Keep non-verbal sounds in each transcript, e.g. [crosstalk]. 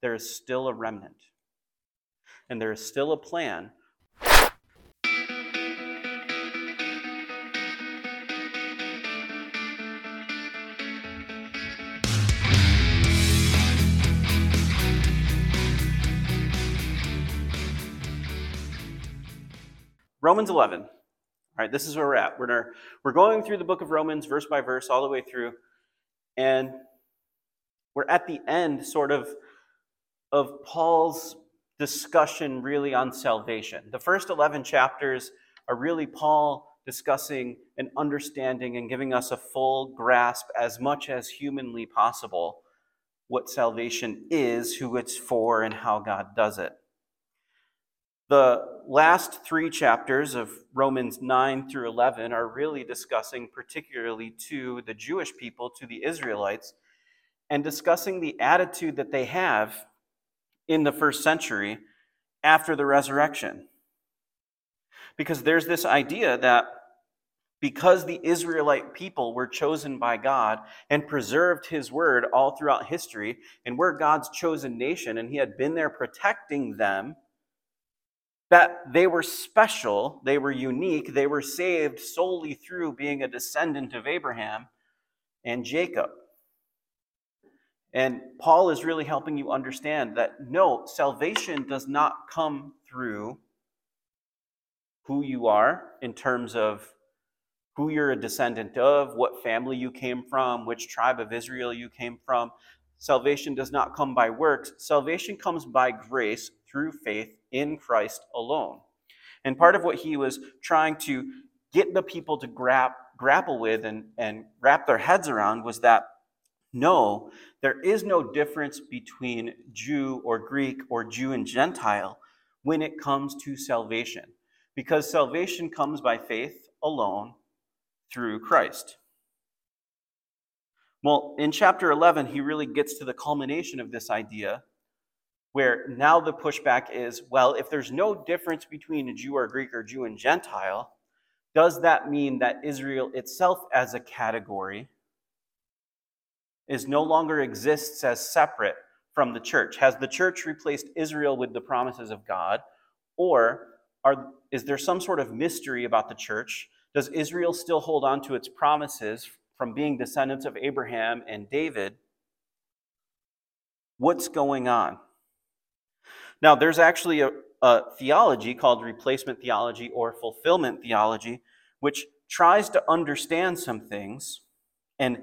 there is still a remnant. And there is still a plan Romans 11. All right, this is where we're at. We're, we're going through the book of Romans verse by verse, all the way through. And we're at the end, sort of, of Paul's discussion really on salvation. The first 11 chapters are really Paul discussing and understanding and giving us a full grasp, as much as humanly possible, what salvation is, who it's for, and how God does it. The last three chapters of Romans 9 through 11 are really discussing, particularly to the Jewish people, to the Israelites, and discussing the attitude that they have in the first century after the resurrection. Because there's this idea that because the Israelite people were chosen by God and preserved his word all throughout history, and we're God's chosen nation, and he had been there protecting them that they were special, they were unique, they were saved solely through being a descendant of Abraham and Jacob. And Paul is really helping you understand that no, salvation does not come through who you are in terms of who you're a descendant of, what family you came from, which tribe of Israel you came from. Salvation does not come by works. Salvation comes by grace through faith in Christ alone. And part of what he was trying to get the people to grap, grapple with and, and wrap their heads around was that no, there is no difference between Jew or Greek or Jew and Gentile when it comes to salvation, because salvation comes by faith alone through Christ. Well, in chapter 11, he really gets to the culmination of this idea where now the pushback is well, if there's no difference between a Jew or Greek or Jew and Gentile, does that mean that Israel itself as a category is no longer exists as separate from the church? Has the church replaced Israel with the promises of God? Or are, is there some sort of mystery about the church? Does Israel still hold on to its promises from being descendants of Abraham and David? What's going on? Now, there's actually a, a theology called replacement theology or fulfillment theology, which tries to understand some things and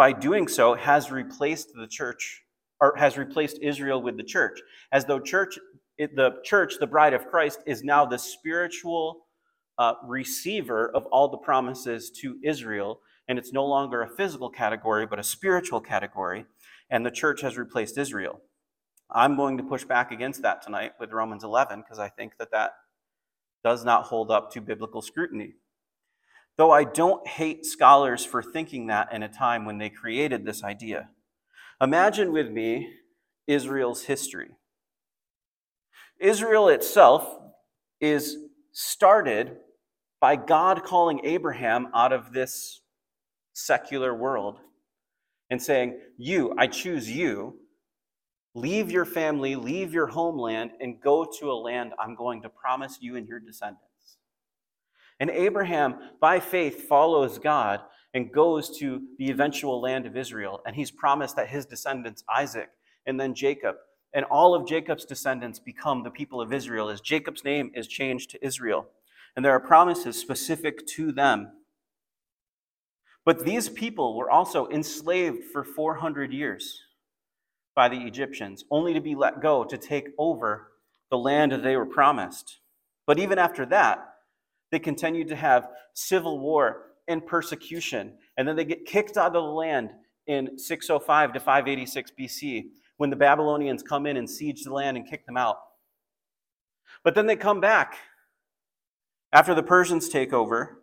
by doing so has replaced the church or has replaced Israel with the church as though church the church the bride of Christ is now the spiritual uh, receiver of all the promises to Israel and it's no longer a physical category but a spiritual category and the church has replaced Israel I'm going to push back against that tonight with Romans 11 because I think that that does not hold up to biblical scrutiny. Though I don't hate scholars for thinking that in a time when they created this idea. Imagine with me Israel's history. Israel itself is started by God calling Abraham out of this secular world and saying, You, I choose you Leave your family, leave your homeland, and go to a land I'm going to promise you and your descendants. And Abraham, by faith, follows God and goes to the eventual land of Israel. And he's promised that his descendants, Isaac and then Jacob, and all of Jacob's descendants become the people of Israel as Jacob's name is changed to Israel. And there are promises specific to them. But these people were also enslaved for 400 years by the Egyptians, only to be let go to take over the land that they were promised. But even after that, they continued to have civil war and persecution. And then they get kicked out of the land in 605 to 586 BC when the Babylonians come in and siege the land and kick them out. But then they come back after the Persians take over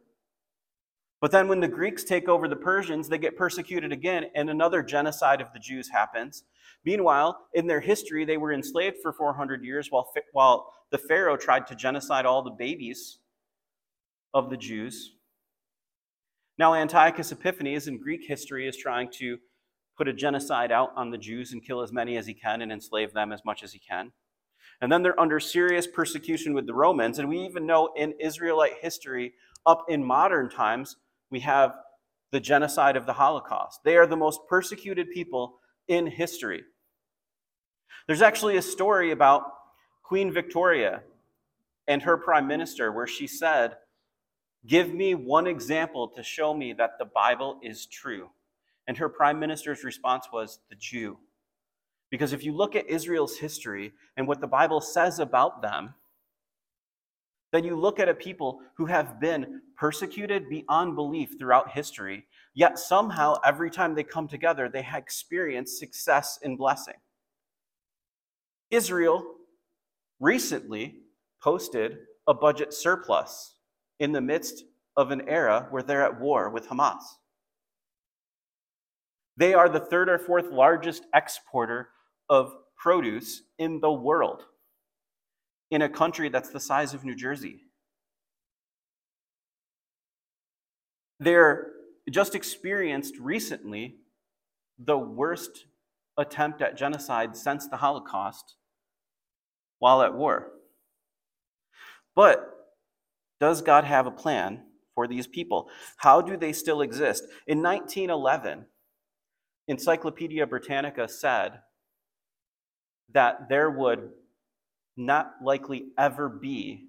but then when the Greeks take over the Persians, they get persecuted again, and another genocide of the Jews happens. Meanwhile, in their history, they were enslaved for 400 years while, while the Pharaoh tried to genocide all the babies of the Jews. Now, Antiochus Epiphanes in Greek history is trying to put a genocide out on the Jews and kill as many as he can and enslave them as much as he can. And then they're under serious persecution with the Romans. And we even know in Israelite history, up in modern times, we have the genocide of the Holocaust. They are the most persecuted people in history. There's actually a story about Queen Victoria and her prime minister where she said, Give me one example to show me that the Bible is true. And her prime minister's response was, The Jew. Because if you look at Israel's history and what the Bible says about them, then you look at a people who have been persecuted beyond belief throughout history, yet somehow every time they come together, they have experienced success and blessing. Israel recently posted a budget surplus in the midst of an era where they're at war with Hamas. They are the third or fourth largest exporter of produce in the world in a country that's the size of New Jersey. They're just experienced recently the worst attempt at genocide since the Holocaust while at war. But does God have a plan for these people? How do they still exist? In 1911, Encyclopedia Britannica said that there would not likely ever be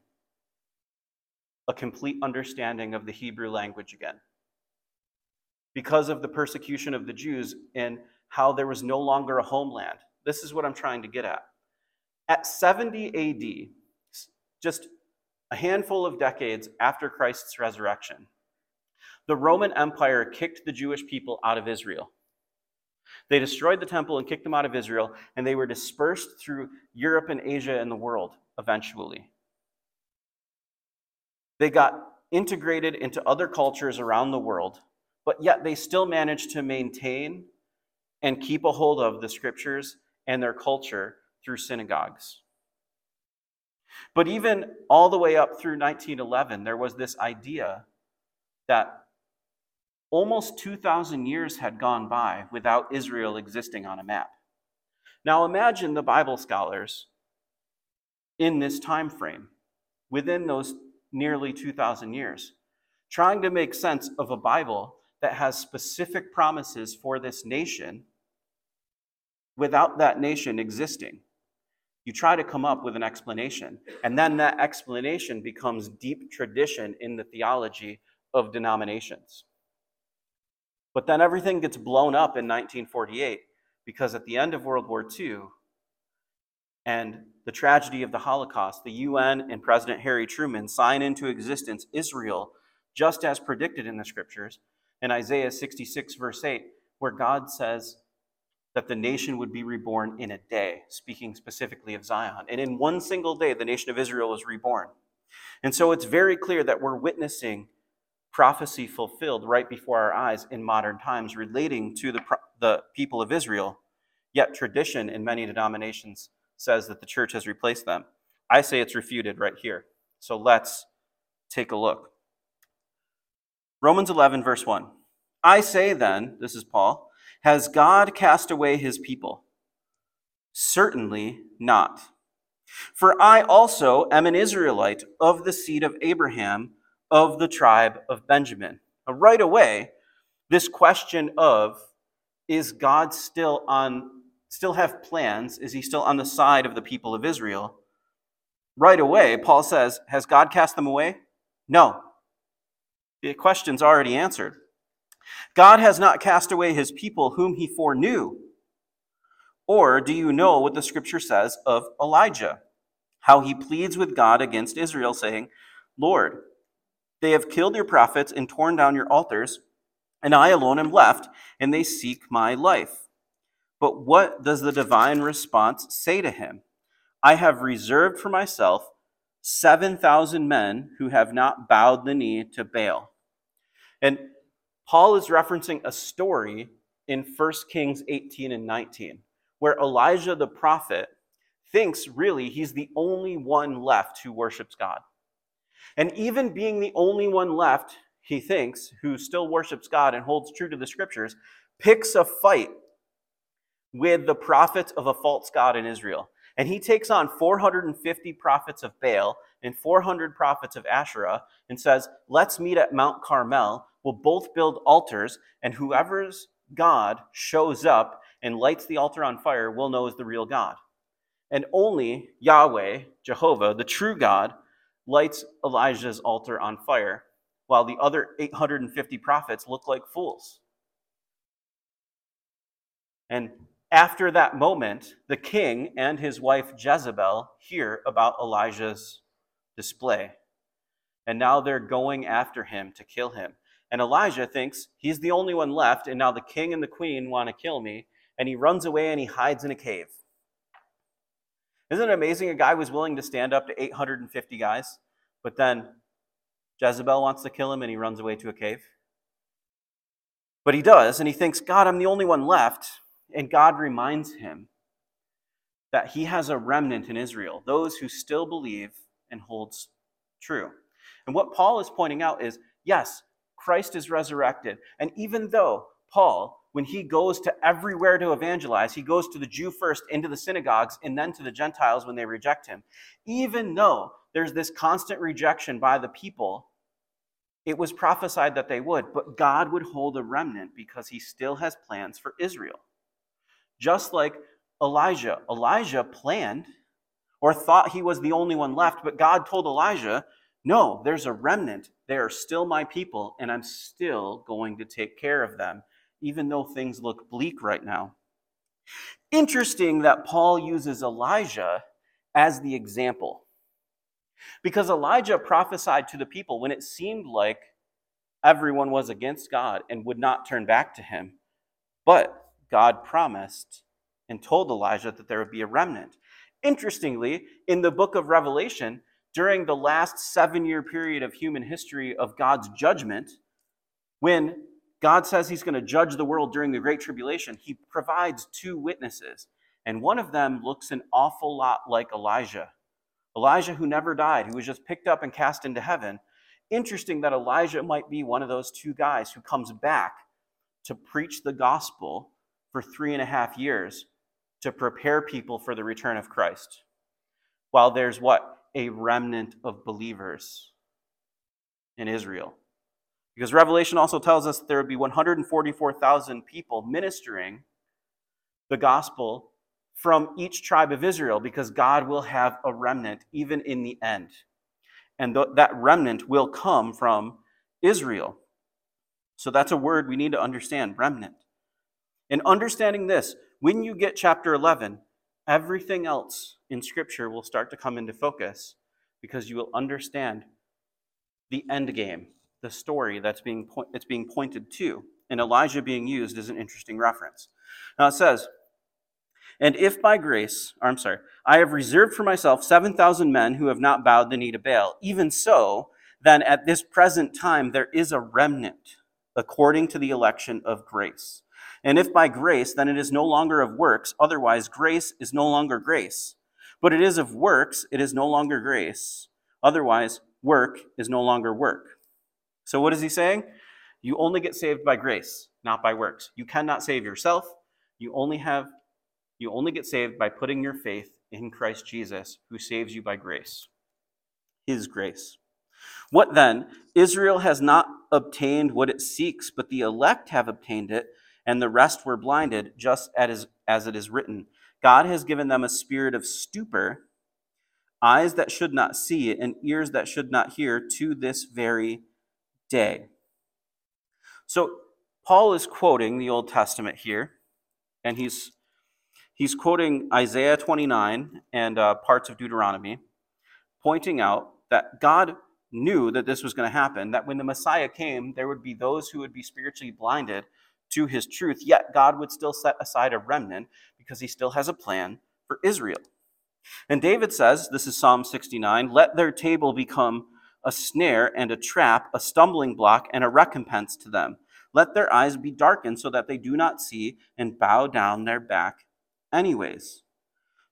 a complete understanding of the Hebrew language again because of the persecution of the Jews and how there was no longer a homeland. This is what I'm trying to get at. At 70 AD, just a handful of decades after Christ's resurrection, the Roman Empire kicked the Jewish people out of Israel. They destroyed the temple and kicked them out of Israel, and they were dispersed through Europe and Asia and the world eventually. They got integrated into other cultures around the world, but yet they still managed to maintain and keep a hold of the scriptures and their culture through synagogues. But even all the way up through 1911, there was this idea that almost 2,000 years had gone by without Israel existing on a map. Now imagine the Bible scholars in this time frame, within those nearly 2,000 years, trying to make sense of a Bible that has specific promises for this nation without that nation existing. You try to come up with an explanation, and then that explanation becomes deep tradition in the theology of denominations. But then everything gets blown up in 1948 because at the end of World War II and the tragedy of the Holocaust, the UN and President Harry Truman sign into existence Israel just as predicted in the scriptures in Isaiah 66, verse 8, where God says that the nation would be reborn in a day, speaking specifically of Zion. And in one single day, the nation of Israel was reborn. And so it's very clear that we're witnessing prophecy fulfilled right before our eyes in modern times relating to the, the people of Israel, yet tradition in many denominations says that the church has replaced them. I say it's refuted right here. So let's take a look. Romans 11, verse 1. I say then, this is Paul, has God cast away his people? Certainly not. For I also am an Israelite of the seed of Abraham of the tribe of Benjamin. Now, right away, this question of is God still on still have plans? Is he still on the side of the people of Israel? Right away, Paul says, Has God cast them away? No. The question's already answered. God has not cast away his people whom he foreknew. Or do you know what the scripture says of Elijah? How he pleads with God against Israel, saying, Lord, they have killed your prophets and torn down your altars, and I alone am left, and they seek my life. But what does the divine response say to him? I have reserved for myself 7,000 men who have not bowed the knee to Baal. And Paul is referencing a story in 1 Kings 18 and 19, where Elijah the prophet thinks really he's the only one left who worships God. And even being the only one left, he thinks, who still worships God and holds true to the scriptures, picks a fight with the prophets of a false god in Israel. And he takes on 450 prophets of Baal and 400 prophets of Asherah and says, Let's meet at Mount Carmel. We'll both build altars, and whoever's God shows up and lights the altar on fire, we'll know is the real God. And only Yahweh, Jehovah, the true God, lights Elijah's altar on fire, while the other 850 prophets look like fools. And after that moment, the king and his wife Jezebel hear about Elijah's display. And now they're going after him to kill him. And Elijah thinks he's the only one left, and now the king and the queen want to kill me. And he runs away and he hides in a cave. Isn't it amazing? A guy was willing to stand up to 850 guys, but then Jezebel wants to kill him and he runs away to a cave. But he does, and he thinks, God, I'm the only one left. And God reminds him that he has a remnant in Israel, those who still believe and holds true. And what Paul is pointing out is yes, Christ is resurrected. And even though Paul, when he goes to everywhere to evangelize, he goes to the Jew first, into the synagogues, and then to the Gentiles when they reject him. Even though there's this constant rejection by the people, it was prophesied that they would, but God would hold a remnant because he still has plans for Israel. Just like Elijah. Elijah planned or thought he was the only one left, but God told Elijah, No, there's a remnant. They are still my people, and I'm still going to take care of them, even though things look bleak right now. Interesting that Paul uses Elijah as the example. Because Elijah prophesied to the people when it seemed like everyone was against God and would not turn back to him. But God promised and told Elijah that there would be a remnant. Interestingly, in the book of Revelation, during the last seven year period of human history of God's judgment, when God says he's going to judge the world during the Great Tribulation, he provides two witnesses. And one of them looks an awful lot like Elijah. Elijah, who never died, who was just picked up and cast into heaven. Interesting that Elijah might be one of those two guys who comes back to preach the gospel for three and a half years to prepare people for the return of Christ. While there's what? A remnant of believers in Israel. Because Revelation also tells us there would be 144,000 people ministering the gospel from each tribe of Israel because God will have a remnant even in the end. And th- that remnant will come from Israel. So that's a word we need to understand remnant. And understanding this, when you get chapter 11, everything else in Scripture will start to come into focus because you will understand the end game, the story that's being, po- that's being pointed to. And Elijah being used is an interesting reference. Now it says, And if by grace, or I'm sorry, I have reserved for myself 7,000 men who have not bowed the knee to Baal, even so, then at this present time there is a remnant according to the election of grace. And if by grace, then it is no longer of works, otherwise, grace is no longer grace. But it is of works, it is no longer grace. Otherwise, work is no longer work. So, what is he saying? You only get saved by grace, not by works. You cannot save yourself. You only have you only get saved by putting your faith in Christ Jesus, who saves you by grace. His grace. What then? Israel has not obtained what it seeks, but the elect have obtained it and the rest were blinded, just as, as it is written. God has given them a spirit of stupor, eyes that should not see, and ears that should not hear to this very day. So, Paul is quoting the Old Testament here, and he's, he's quoting Isaiah 29 and uh, parts of Deuteronomy, pointing out that God knew that this was going to happen, that when the Messiah came, there would be those who would be spiritually blinded to his truth, yet God would still set aside a remnant because he still has a plan for Israel. And David says, this is Psalm 69, let their table become a snare and a trap, a stumbling block and a recompense to them. Let their eyes be darkened so that they do not see and bow down their back anyways.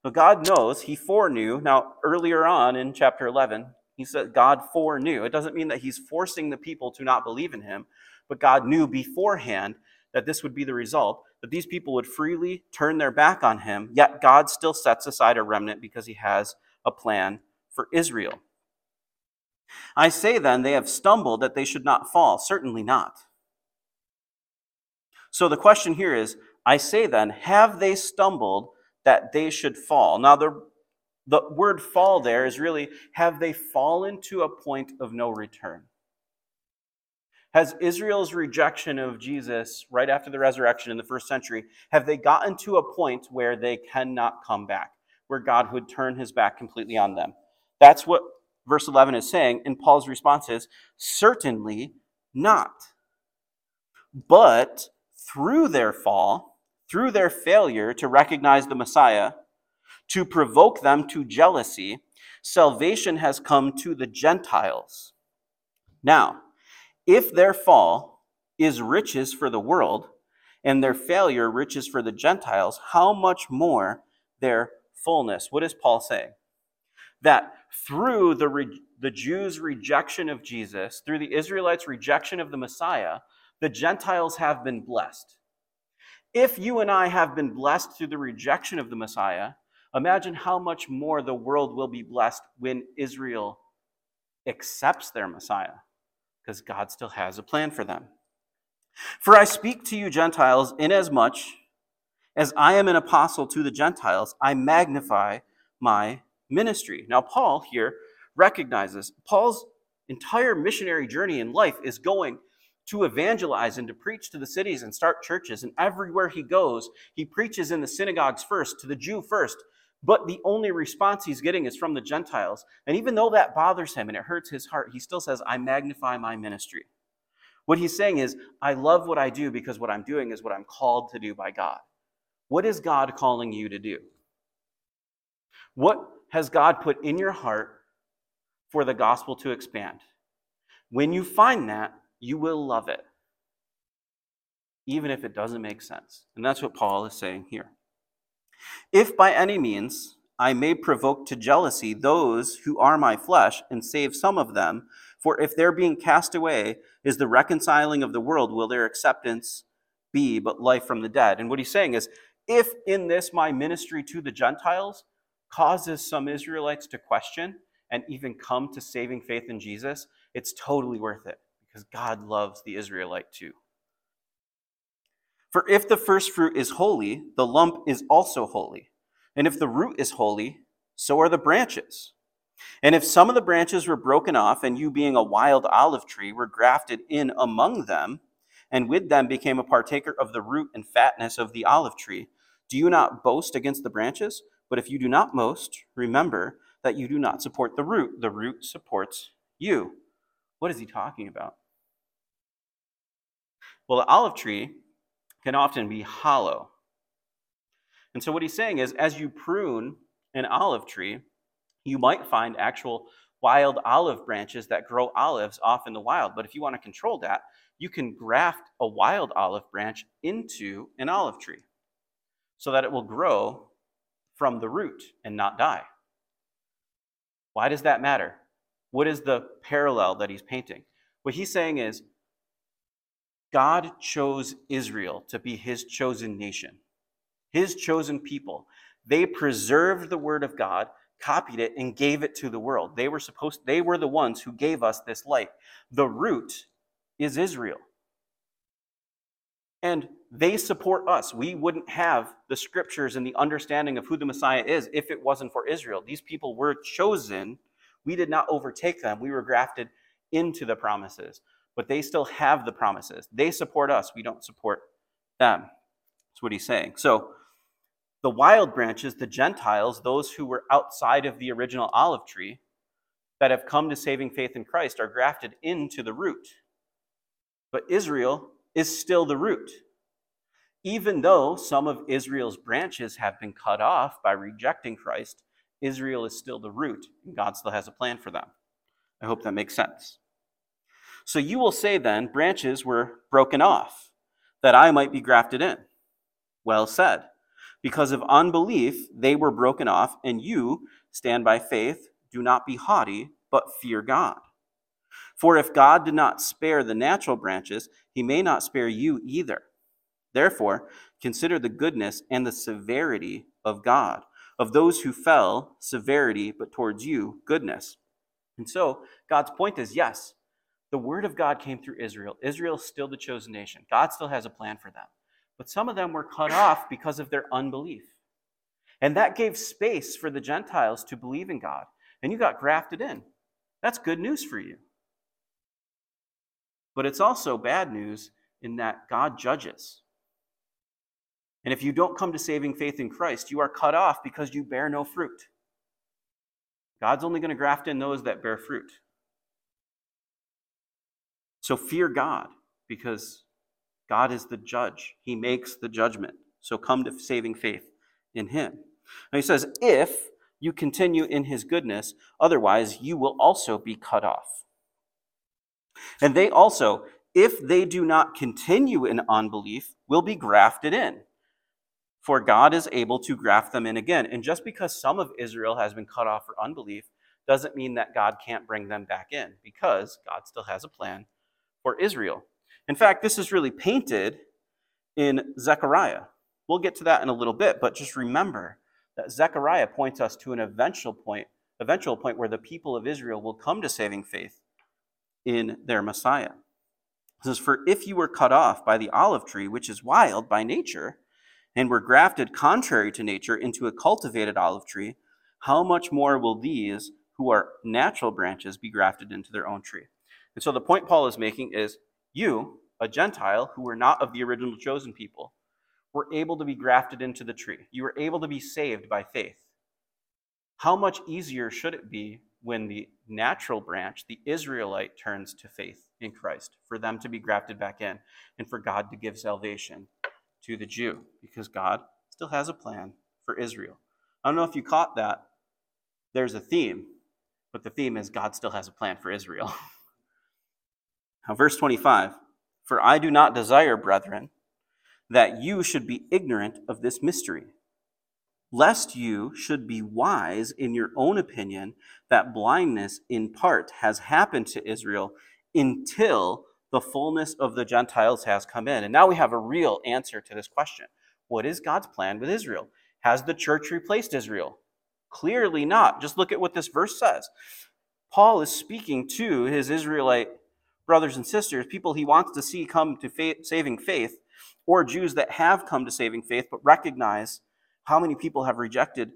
But God knows, He foreknew. Now, earlier on in chapter 11, He said God foreknew. It doesn't mean that He's forcing the people to not believe in Him, but God knew beforehand that this would be the result, that these people would freely turn their back on him, yet God still sets aside a remnant because he has a plan for Israel. I say then, they have stumbled that they should not fall. Certainly not. So the question here is I say then, have they stumbled that they should fall? Now, the, the word fall there is really have they fallen to a point of no return? Has Israel's rejection of Jesus right after the resurrection in the first century, have they gotten to a point where they cannot come back, where God would turn his back completely on them? That's what verse 11 is saying, and Paul's response is certainly not. But through their fall, through their failure to recognize the Messiah, to provoke them to jealousy, salvation has come to the Gentiles. Now, if their fall is riches for the world, and their failure riches for the Gentiles, how much more their fullness? What is Paul saying? That through the, re- the Jews' rejection of Jesus, through the Israelites' rejection of the Messiah, the Gentiles have been blessed. If you and I have been blessed through the rejection of the Messiah, imagine how much more the world will be blessed when Israel accepts their Messiah, because God still has a plan for them. For I speak to you, Gentiles, inasmuch as I am an apostle to the Gentiles, I magnify my ministry. Now, Paul here recognizes Paul's entire missionary journey in life is going to evangelize and to preach to the cities and start churches. And everywhere he goes, he preaches in the synagogues first, to the Jew first. But the only response he's getting is from the Gentiles. And even though that bothers him and it hurts his heart, he still says, I magnify my ministry. What he's saying is, I love what I do because what I'm doing is what I'm called to do by God. What is God calling you to do? What has God put in your heart for the gospel to expand? When you find that, you will love it, even if it doesn't make sense. And that's what Paul is saying here. If by any means I may provoke to jealousy those who are my flesh and save some of them, for if their being cast away is the reconciling of the world, will their acceptance be but life from the dead? And what he's saying is, if in this my ministry to the Gentiles causes some Israelites to question and even come to saving faith in Jesus, it's totally worth it because God loves the Israelite too. For if the first fruit is holy, the lump is also holy. And if the root is holy, so are the branches. And if some of the branches were broken off, and you being a wild olive tree were grafted in among them, and with them became a partaker of the root and fatness of the olive tree, do you not boast against the branches? But if you do not boast, remember that you do not support the root. The root supports you. What is he talking about? Well, the olive tree can often be hollow. And so, what he's saying is, as you prune an olive tree, you might find actual wild olive branches that grow olives off in the wild. But if you want to control that, you can graft a wild olive branch into an olive tree so that it will grow from the root and not die. Why does that matter? What is the parallel that he's painting? What he's saying is God chose Israel to be his chosen nation, his chosen people. They preserved the word of God, copied it, and gave it to the world. They were supposed they were the ones who gave us this light. The root is Israel. And they support us. We wouldn't have the scriptures and the understanding of who the Messiah is if it wasn't for Israel. These people were chosen. We did not overtake them. We were grafted into the promises but they still have the promises. They support us, we don't support them. That's what he's saying. So, the wild branches, the Gentiles, those who were outside of the original olive tree that have come to saving faith in Christ, are grafted into the root. But Israel is still the root. Even though some of Israel's branches have been cut off by rejecting Christ, Israel is still the root, and God still has a plan for them. I hope that makes sense. So you will say then, branches were broken off, that I might be grafted in. Well said. Because of unbelief, they were broken off, and you stand by faith. Do not be haughty, but fear God. For if God did not spare the natural branches, he may not spare you either. Therefore, consider the goodness and the severity of God. Of those who fell, severity, but towards you, goodness. And so, God's point is yes, the word of God came through Israel. Israel is still the chosen nation. God still has a plan for them. But some of them were cut off because of their unbelief. And that gave space for the Gentiles to believe in God. And you got grafted in. That's good news for you. But it's also bad news in that God judges. And if you don't come to saving faith in Christ, you are cut off because you bear no fruit. God's only going to graft in those that bear fruit. So fear God because God is the judge. He makes the judgment. So come to saving faith in Him. And he says, if you continue in His goodness, otherwise you will also be cut off. And they also, if they do not continue in unbelief, will be grafted in. For God is able to graft them in again. And just because some of Israel has been cut off for unbelief doesn't mean that God can't bring them back in, because God still has a plan for Israel. In fact, this is really painted in Zechariah. We'll get to that in a little bit, but just remember that Zechariah points us to an eventual point, eventual point where the people of Israel will come to saving faith in their Messiah. It says, For if you were cut off by the olive tree, which is wild by nature, and were grafted contrary to nature into a cultivated olive tree, how much more will these who are natural branches be grafted into their own tree? And so the point Paul is making is you, a Gentile who were not of the original chosen people, were able to be grafted into the tree. You were able to be saved by faith. How much easier should it be when the natural branch, the Israelite, turns to faith in Christ, for them to be grafted back in, and for God to give salvation to the Jew, because God still has a plan for Israel. I don't know if you caught that. There's a theme, but the theme is God still has a plan for Israel. [laughs] now, verse 25 For I do not desire, brethren, that you should be ignorant of this mystery, lest you should be wise in your own opinion that blindness in part has happened to Israel until the fullness of the Gentiles has come in. And now we have a real answer to this question. What is God's plan with Israel? Has the church replaced Israel? Clearly not. Just look at what this verse says. Paul is speaking to his Israelite brothers and sisters, people he wants to see come to faith, saving faith, or Jews that have come to saving faith, but recognize how many people have rejected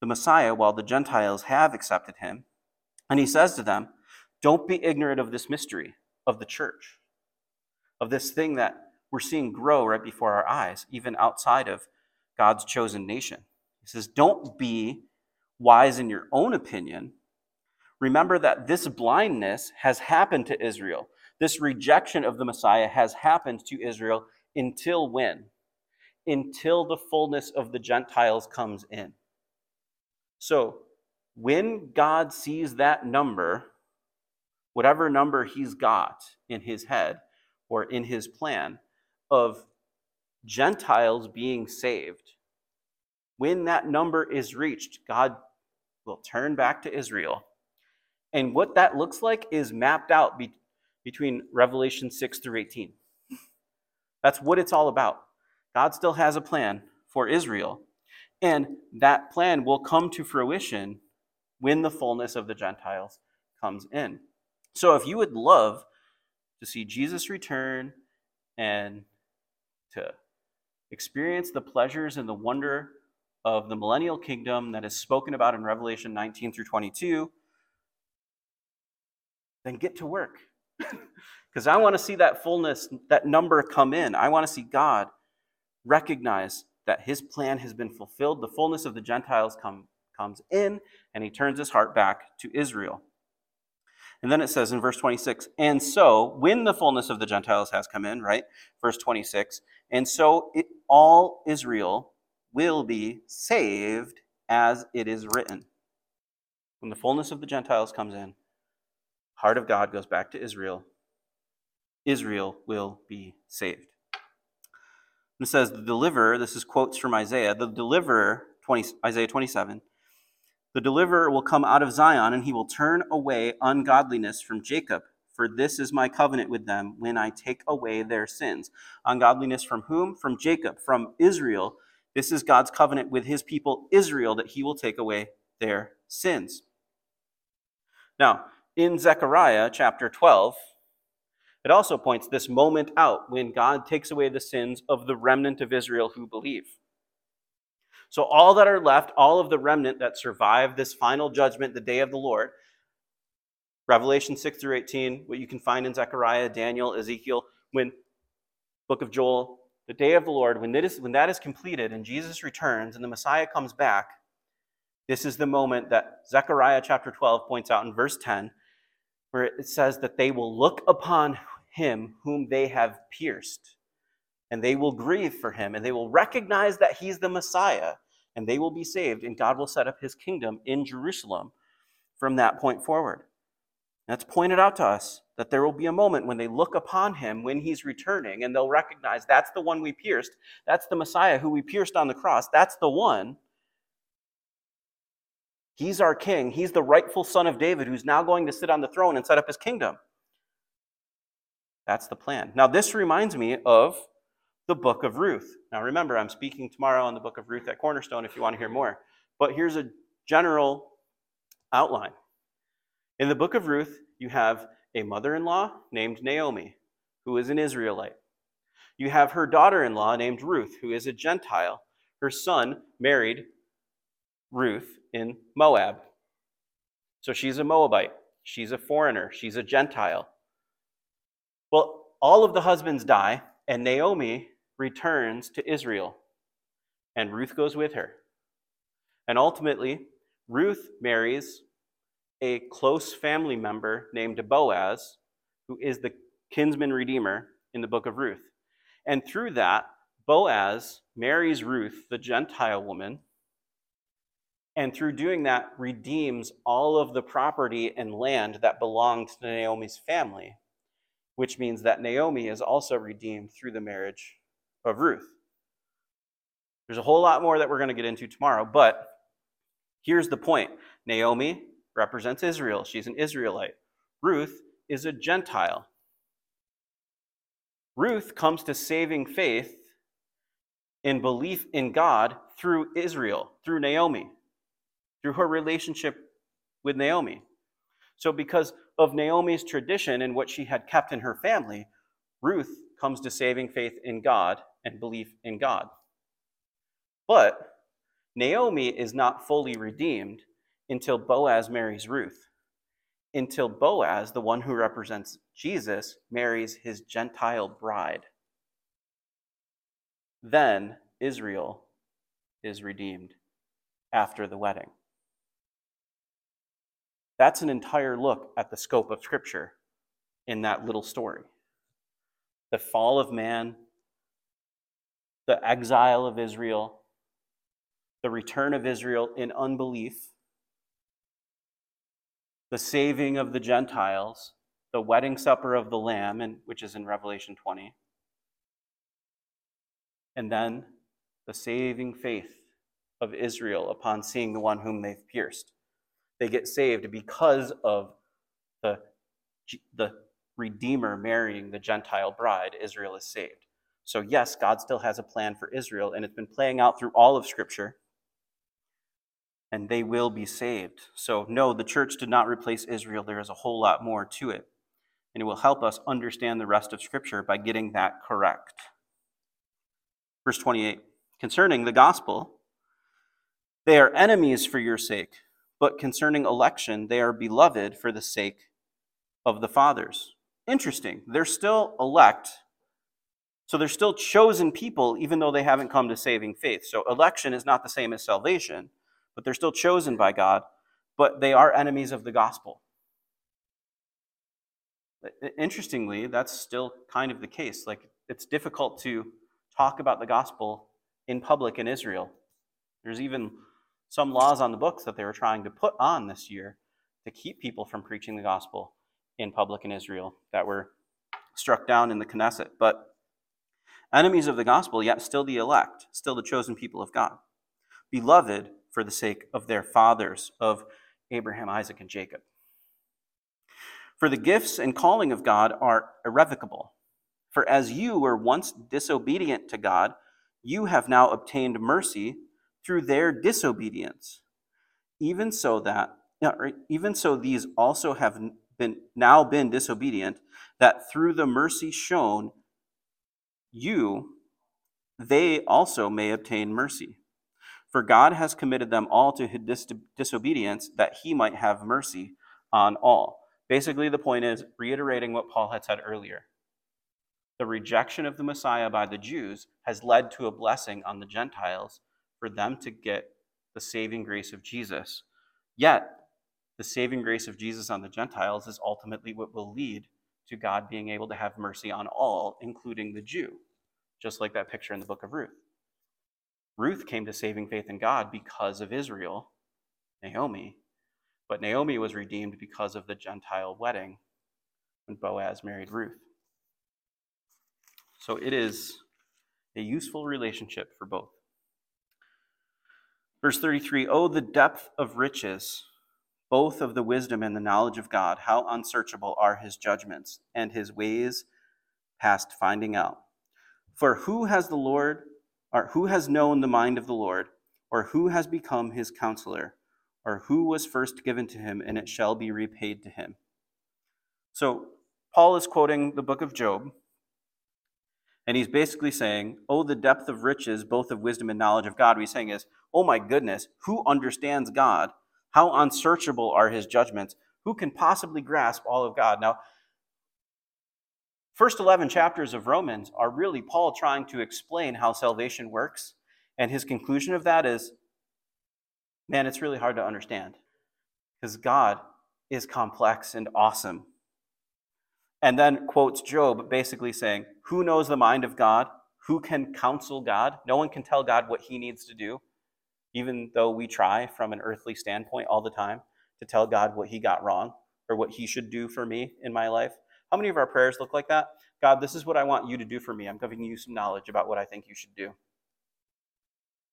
the Messiah while the Gentiles have accepted him. And he says to them, Don't be ignorant of this mystery of the church, of this thing that we're seeing grow right before our eyes, even outside of God's chosen nation. He says, Don't be wise in your own opinion. Remember that this blindness has happened to Israel. This rejection of the Messiah has happened to Israel until when? Until the fullness of the Gentiles comes in. So, when God sees that number, whatever number he's got in his head or in his plan of Gentiles being saved, when that number is reached, God will turn back to Israel. And what that looks like is mapped out be- between Revelation 6 through 18. That's what it's all about. God still has a plan for Israel, and that plan will come to fruition when the fullness of the Gentiles comes in. So if you would love to see Jesus return and to experience the pleasures and the wonder of the millennial kingdom that is spoken about in Revelation 19 through 22, then get to work. [laughs] Because I want to see that fullness, that number come in. I want to see God recognize that his plan has been fulfilled. The fullness of the Gentiles come, comes in, and he turns his heart back to Israel. And then it says in verse 26, and so when the fullness of the Gentiles has come in, right? Verse 26, and so it, all Israel will be saved as it is written. When the fullness of the Gentiles comes in, heart of God goes back to Israel, Israel will be saved. And it says, the deliverer, this is quotes from Isaiah, the deliverer, 20, Isaiah 27, the deliverer will come out of Zion, and he will turn away ungodliness from Jacob. For this is my covenant with them when I take away their sins. Ungodliness from whom? From Jacob, from Israel. This is God's covenant with his people Israel that he will take away their sins. Now, in Zechariah chapter 12, it also points this moment out when God takes away the sins of the remnant of Israel who believe. So, all that are left, all of the remnant that survive this final judgment, the day of the Lord, Revelation 6 through 18, what you can find in Zechariah, Daniel, Ezekiel, when book of Joel, the day of the Lord, when that is, when that is completed and Jesus returns and the Messiah comes back, this is the moment that Zechariah chapter 12 points out in verse 10, where it says that they will look upon him whom they have pierced, and they will grieve for him, and they will recognize that he's the Messiah, and they will be saved, and God will set up his kingdom in Jerusalem from that point forward. That's pointed out to us that there will be a moment when they look upon him when he's returning, and they'll recognize that's the one we pierced. That's the Messiah who we pierced on the cross. That's the one. He's our king. He's the rightful son of David who's now going to sit on the throne and set up his kingdom. That's the plan. Now, this reminds me of the book of Ruth. Now, remember, I'm speaking tomorrow on the book of Ruth at Cornerstone if you want to hear more. But here's a general outline. In the book of Ruth, you have a mother in law named Naomi, who is an Israelite. You have her daughter in law named Ruth, who is a Gentile. Her son married Ruth in Moab. So she's a Moabite. She's a foreigner. She's a Gentile. Well, all of the husbands die, and Naomi returns to Israel, and Ruth goes with her. And ultimately, Ruth marries a close family member named Boaz, who is the kinsman redeemer in the book of Ruth. And through that, Boaz marries Ruth, the Gentile woman, and through doing that, redeems all of the property and land that belonged to Naomi's family which means that Naomi is also redeemed through the marriage of Ruth. There's a whole lot more that we're going to get into tomorrow, but here's the point Naomi represents Israel, she's an Israelite. Ruth is a Gentile. Ruth comes to saving faith in belief in God through Israel, through Naomi, through her relationship with Naomi. So, because of Naomi's tradition and what she had kept in her family, Ruth comes to saving faith in God and belief in God. But Naomi is not fully redeemed until Boaz marries Ruth, until Boaz, the one who represents Jesus, marries his Gentile bride. Then Israel is redeemed after the wedding. That's an entire look at the scope of Scripture in that little story. The fall of man, the exile of Israel, the return of Israel in unbelief, the saving of the Gentiles, the wedding supper of the Lamb, and, which is in Revelation 20, and then the saving faith of Israel upon seeing the one whom they've pierced. They get saved because of the, the Redeemer marrying the Gentile bride. Israel is saved. So, yes, God still has a plan for Israel, and it's been playing out through all of Scripture, and they will be saved. So, no, the church did not replace Israel. There is a whole lot more to it, and it will help us understand the rest of Scripture by getting that correct. Verse 28 Concerning the gospel, they are enemies for your sake but concerning election, they are beloved for the sake of the fathers. Interesting. They're still elect. So they're still chosen people, even though they haven't come to saving faith. So election is not the same as salvation, but they're still chosen by God, but they are enemies of the gospel. Interestingly, that's still kind of the case. Like, it's difficult to talk about the gospel in public in Israel. There's even some laws on the books that they were trying to put on this year to keep people from preaching the gospel in public in Israel that were struck down in the Knesset. But enemies of the gospel, yet still the elect, still the chosen people of God, beloved for the sake of their fathers, of Abraham, Isaac, and Jacob. For the gifts and calling of God are irrevocable. For as you were once disobedient to God, you have now obtained mercy through their disobedience. Even so that even so these also have been now been disobedient, that through the mercy shown you they also may obtain mercy. For God has committed them all to his dis- disobedience that he might have mercy on all. Basically, the point is reiterating what Paul had said earlier. The rejection of the Messiah by the Jews has led to a blessing on the Gentiles for them to get the saving grace of Jesus. Yet, the saving grace of Jesus on the Gentiles is ultimately what will lead to God being able to have mercy on all, including the Jew, just like that picture in the book of Ruth. Ruth came to saving faith in God because of Israel, Naomi, but Naomi was redeemed because of the Gentile wedding when Boaz married Ruth. So it is a useful relationship for both. Verse 33 Oh, the depth of riches, both of the wisdom and the knowledge of God, how unsearchable are his judgments, and his ways past finding out. For who has the Lord, or who has known the mind of the Lord, or who has become his counselor? or who was first given to him, and it shall be repaid to him. So, Paul is quoting the book of Job, and he's basically saying, Oh, the depth of riches, both of wisdom and knowledge of God. What he's saying is, Oh my goodness, who understands God? How unsearchable are his judgments? Who can possibly grasp all of God? Now, first 11 chapters of Romans are really Paul trying to explain how salvation works. And his conclusion of that is man, it's really hard to understand because God is complex and awesome. And then quotes Job basically saying, Who knows the mind of God? Who can counsel God? No one can tell God what he needs to do, even though we try from an earthly standpoint all the time to tell God what he got wrong or what he should do for me in my life. How many of our prayers look like that? God, this is what I want you to do for me. I'm giving you some knowledge about what I think you should do.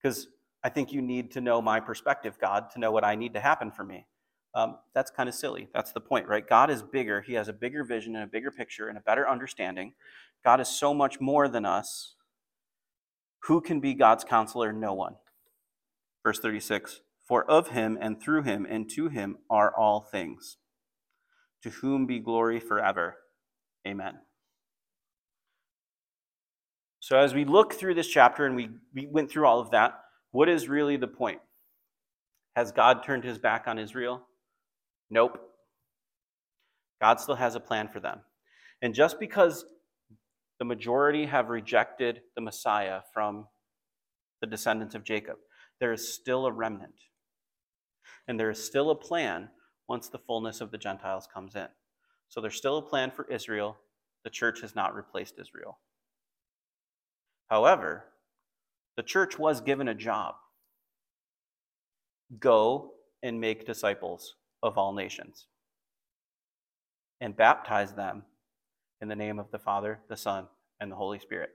Because I think you need to know my perspective, God, to know what I need to happen for me. Um, that's kind of silly. That's the point, right? God is bigger. He has a bigger vision and a bigger picture and a better understanding. God is so much more than us. Who can be God's counselor? No one. Verse 36 For of him and through him and to him are all things. To whom be glory forever. Amen. So, as we look through this chapter and we, we went through all of that, what is really the point? Has God turned his back on Israel? Nope. God still has a plan for them. And just because the majority have rejected the Messiah from the descendants of Jacob, there is still a remnant. And there is still a plan once the fullness of the Gentiles comes in. So there's still a plan for Israel. The church has not replaced Israel. However, the church was given a job go and make disciples of all nations and baptize them in the name of the Father, the Son, and the Holy Spirit.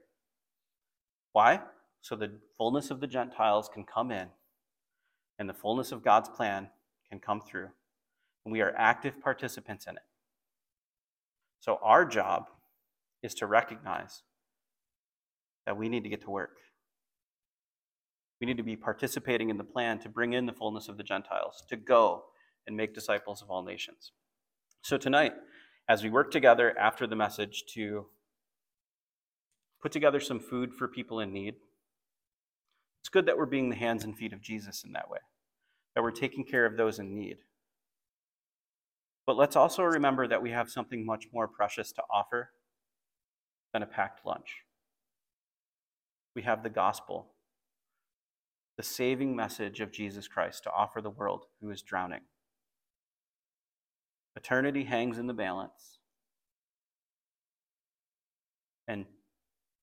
Why? So the fullness of the Gentiles can come in and the fullness of God's plan can come through. And we are active participants in it. So our job is to recognize that we need to get to work. We need to be participating in the plan to bring in the fullness of the Gentiles, to go and make disciples of all nations. So tonight, as we work together after the message to put together some food for people in need, it's good that we're being the hands and feet of Jesus in that way, that we're taking care of those in need. But let's also remember that we have something much more precious to offer than a packed lunch. We have the gospel the saving message of Jesus Christ to offer the world who is drowning. Eternity hangs in the balance. And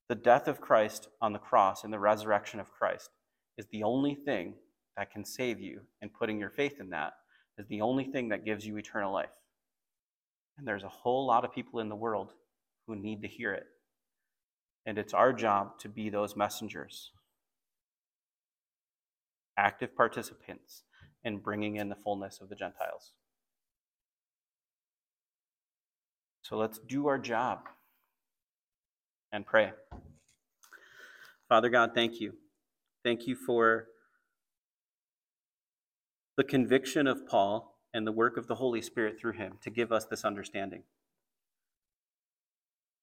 the death of Christ on the cross and the resurrection of Christ is the only thing that can save you, and putting your faith in that is the only thing that gives you eternal life. And there's a whole lot of people in the world who need to hear it. And it's our job to be those messengers active participants in bringing in the fullness of the Gentiles. So let's do our job and pray. Father God, thank you. Thank you for the conviction of Paul and the work of the Holy Spirit through him to give us this understanding.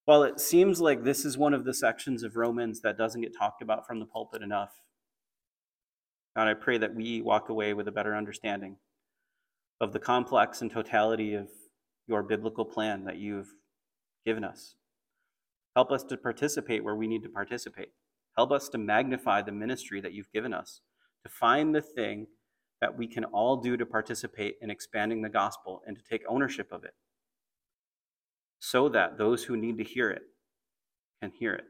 While it seems like this is one of the sections of Romans that doesn't get talked about from the pulpit enough, God, I pray that we walk away with a better understanding of the complex and totality of your biblical plan that you've given us. Help us to participate where we need to participate. Help us to magnify the ministry that you've given us, to find the thing that we can all do to participate in expanding the gospel and to take ownership of it so that those who need to hear it can hear it.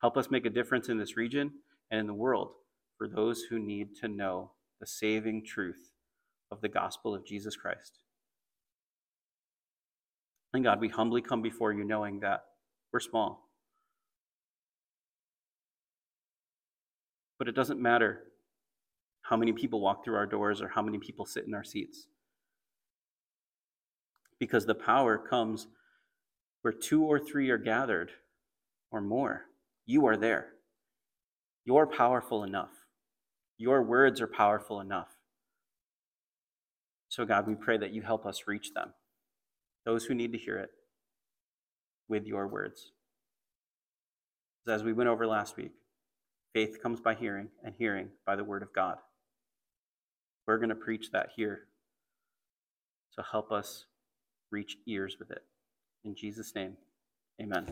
Help us make a difference in this region and in the world for those who need to know the saving truth of the gospel of Jesus Christ. And God, we humbly come before you knowing that we're small. But it doesn't matter how many people walk through our doors or how many people sit in our seats. Because the power comes where two or three are gathered or more. You are there. You're powerful enough. Your words are powerful enough. So, God, we pray that you help us reach them, those who need to hear it, with your words. As we went over last week, faith comes by hearing, and hearing by the word of God. We're going to preach that here. So help us reach ears with it. In Jesus' name, amen.